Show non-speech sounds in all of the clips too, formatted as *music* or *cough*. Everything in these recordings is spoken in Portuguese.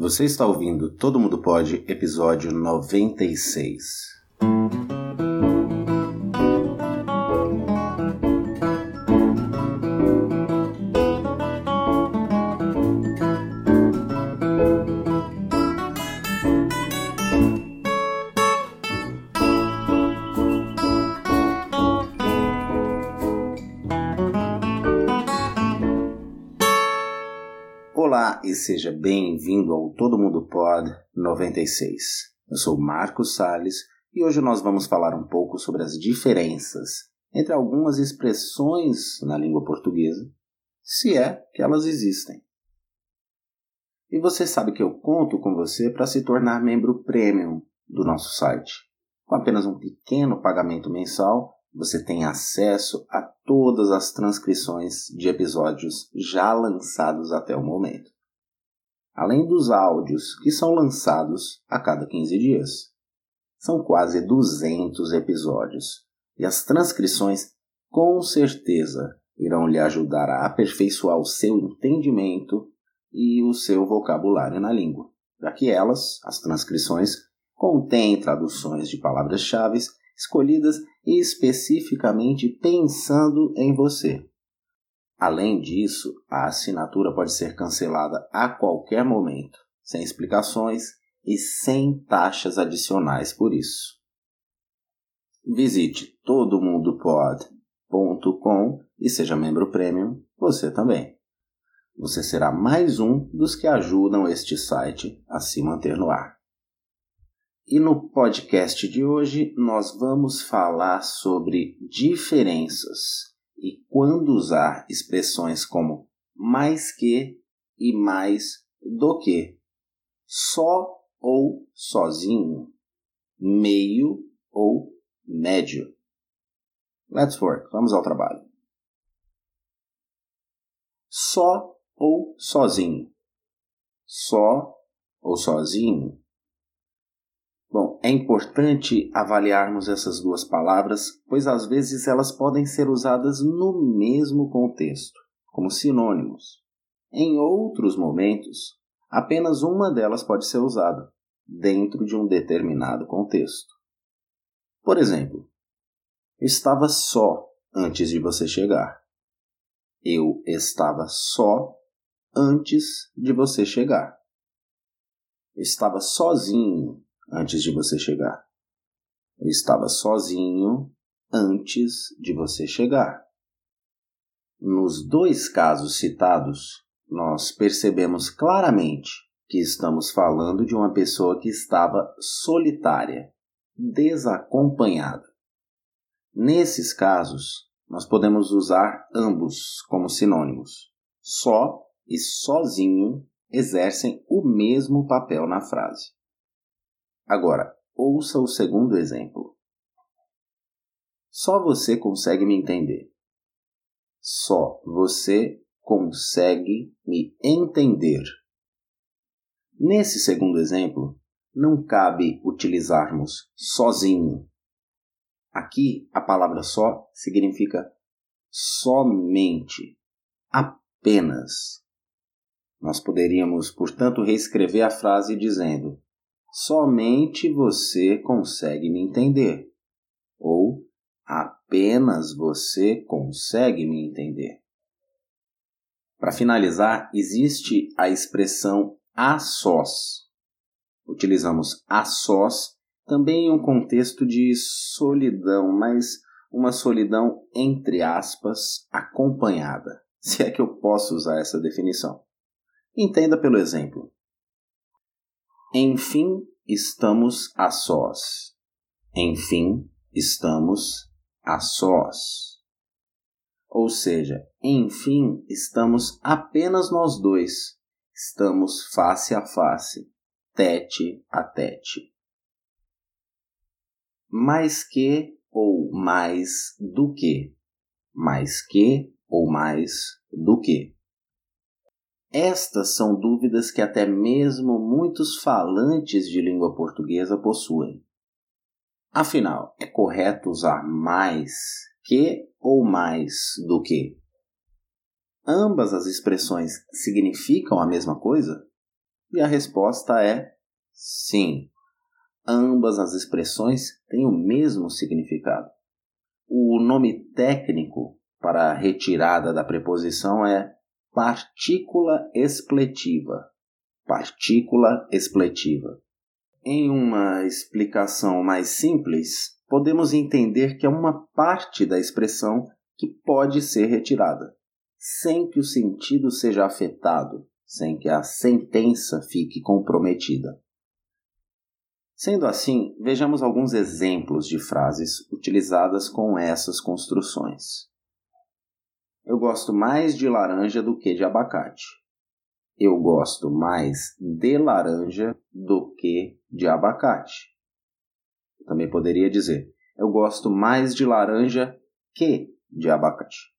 Você está ouvindo Todo Mundo Pode, episódio 96. Olá e seja bem-vindo ao Todo Mundo Pod 96. Eu sou Marcos Sales e hoje nós vamos falar um pouco sobre as diferenças entre algumas expressões na língua portuguesa, se é que elas existem. E você sabe que eu conto com você para se tornar membro premium do nosso site. Com apenas um pequeno pagamento mensal, você tem acesso a todas as transcrições de episódios já lançados até o momento, além dos áudios que são lançados a cada 15 dias. São quase 200 episódios. E as transcrições com certeza irão lhe ajudar a aperfeiçoar o seu entendimento e o seu vocabulário na língua, já que elas, as transcrições, contêm traduções de palavras-chave escolhidas especificamente pensando em você. Além disso, a assinatura pode ser cancelada a qualquer momento, sem explicações e sem taxas adicionais por isso. Visite todomundopod.com e seja membro premium você também. Você será mais um dos que ajudam este site a se manter no ar. E no podcast de hoje nós vamos falar sobre diferenças e quando usar expressões como mais que e mais do que, só ou sozinho, meio ou médio. Let's work, vamos ao trabalho. Só ou sozinho. Só ou sozinho Bom, é importante avaliarmos essas duas palavras, pois às vezes elas podem ser usadas no mesmo contexto, como sinônimos. Em outros momentos, apenas uma delas pode ser usada, dentro de um determinado contexto. Por exemplo, estava só antes de você chegar. Eu estava só antes de você chegar. Estava sozinho antes de você chegar. Eu estava sozinho antes de você chegar. Nos dois casos citados, nós percebemos claramente que estamos falando de uma pessoa que estava solitária, desacompanhada. Nesses casos, nós podemos usar ambos como sinônimos. Só e sozinho exercem o mesmo papel na frase. Agora, ouça o segundo exemplo. Só você consegue me entender. Só você consegue me entender. Nesse segundo exemplo, não cabe utilizarmos sozinho. Aqui a palavra só significa somente, apenas. Nós poderíamos, portanto, reescrever a frase dizendo: somente você consegue me entender. Ou apenas você consegue me entender. Para finalizar, existe a expressão a sós. Utilizamos a sós também em um contexto de solidão, mas uma solidão entre aspas acompanhada, *laughs* se é que eu posso usar essa definição. Entenda pelo exemplo. Enfim, estamos a sós. Enfim, estamos a sós. Ou seja, enfim, estamos apenas nós dois. Estamos face a face, tete a tete. Mais que ou mais do que? Mais que ou mais do que? Estas são dúvidas que até mesmo muitos falantes de língua portuguesa possuem. Afinal, é correto usar mais que ou mais do que? Ambas as expressões significam a mesma coisa? E a resposta é sim. Ambas as expressões têm o mesmo significado. O nome técnico para a retirada da preposição é partícula expletiva. Partícula expletiva. Em uma explicação mais simples, podemos entender que é uma parte da expressão que pode ser retirada, sem que o sentido seja afetado, sem que a sentença fique comprometida. Sendo assim, vejamos alguns exemplos de frases utilizadas com essas construções. Eu gosto mais de laranja do que de abacate. Eu gosto mais de laranja do que de abacate. Também poderia dizer: eu gosto mais de laranja que de abacate.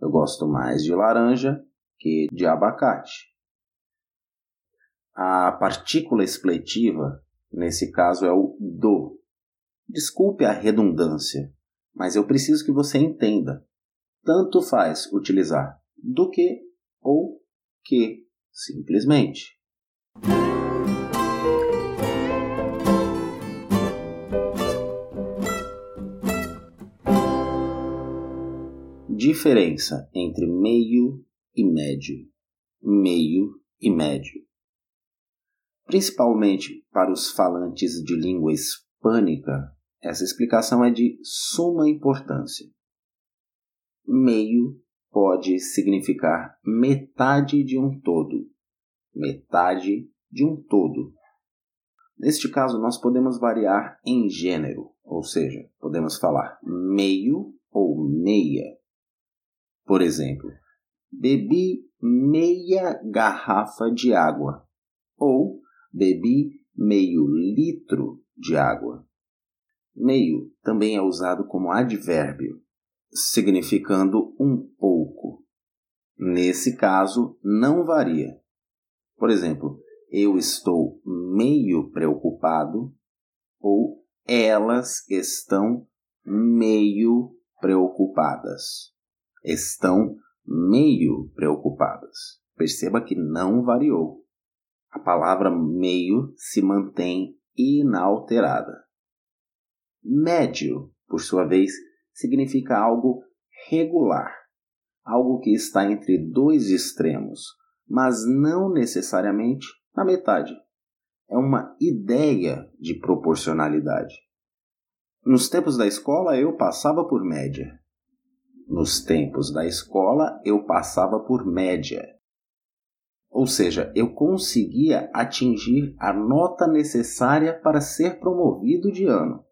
Eu gosto mais de laranja que de abacate. A partícula expletiva Nesse caso é o do. Desculpe a redundância, mas eu preciso que você entenda. Tanto faz utilizar do que ou que, simplesmente. Diferença entre meio e médio. Meio e médio principalmente para os falantes de língua hispânica, essa explicação é de suma importância. Meio pode significar metade de um todo. Metade de um todo. Neste caso, nós podemos variar em gênero, ou seja, podemos falar meio ou meia. Por exemplo, bebi meia garrafa de água, ou Bebi meio litro de água. Meio também é usado como advérbio, significando um pouco. Nesse caso, não varia. Por exemplo, eu estou meio preocupado ou elas estão meio preocupadas. Estão meio preocupadas. Perceba que não variou a palavra meio se mantém inalterada. Médio, por sua vez, significa algo regular, algo que está entre dois extremos, mas não necessariamente na metade. É uma ideia de proporcionalidade. Nos tempos da escola eu passava por média. Nos tempos da escola eu passava por média. Ou seja, eu conseguia atingir a nota necessária para ser promovido de ano.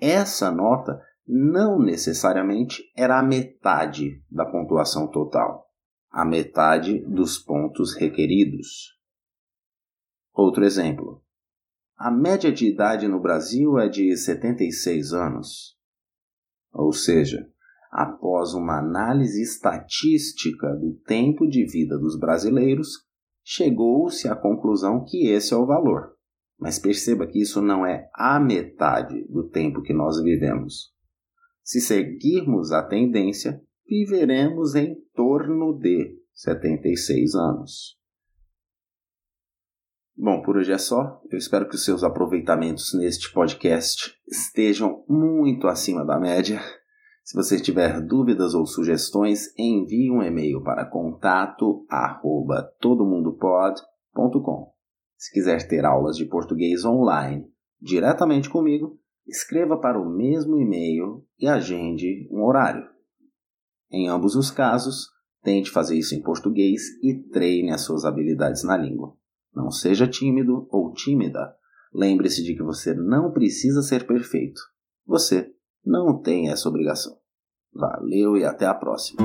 Essa nota não necessariamente era a metade da pontuação total, a metade dos pontos requeridos. Outro exemplo. A média de idade no Brasil é de 76 anos. Ou seja, após uma análise estatística do tempo de vida dos brasileiros, chegou-se à conclusão que esse é o valor. Mas perceba que isso não é a metade do tempo que nós vivemos. Se seguirmos a tendência, viveremos em torno de 76 anos. Bom, por hoje é só. Eu espero que os seus aproveitamentos neste podcast estejam muito acima da média. Se você tiver dúvidas ou sugestões, envie um e-mail para contato@todomundopod.com. Se quiser ter aulas de português online diretamente comigo, escreva para o mesmo e-mail e agende um horário. Em ambos os casos, tente fazer isso em português e treine as suas habilidades na língua. Não seja tímido ou tímida. Lembre-se de que você não precisa ser perfeito. Você não tem essa obrigação. Valeu e até a próxima.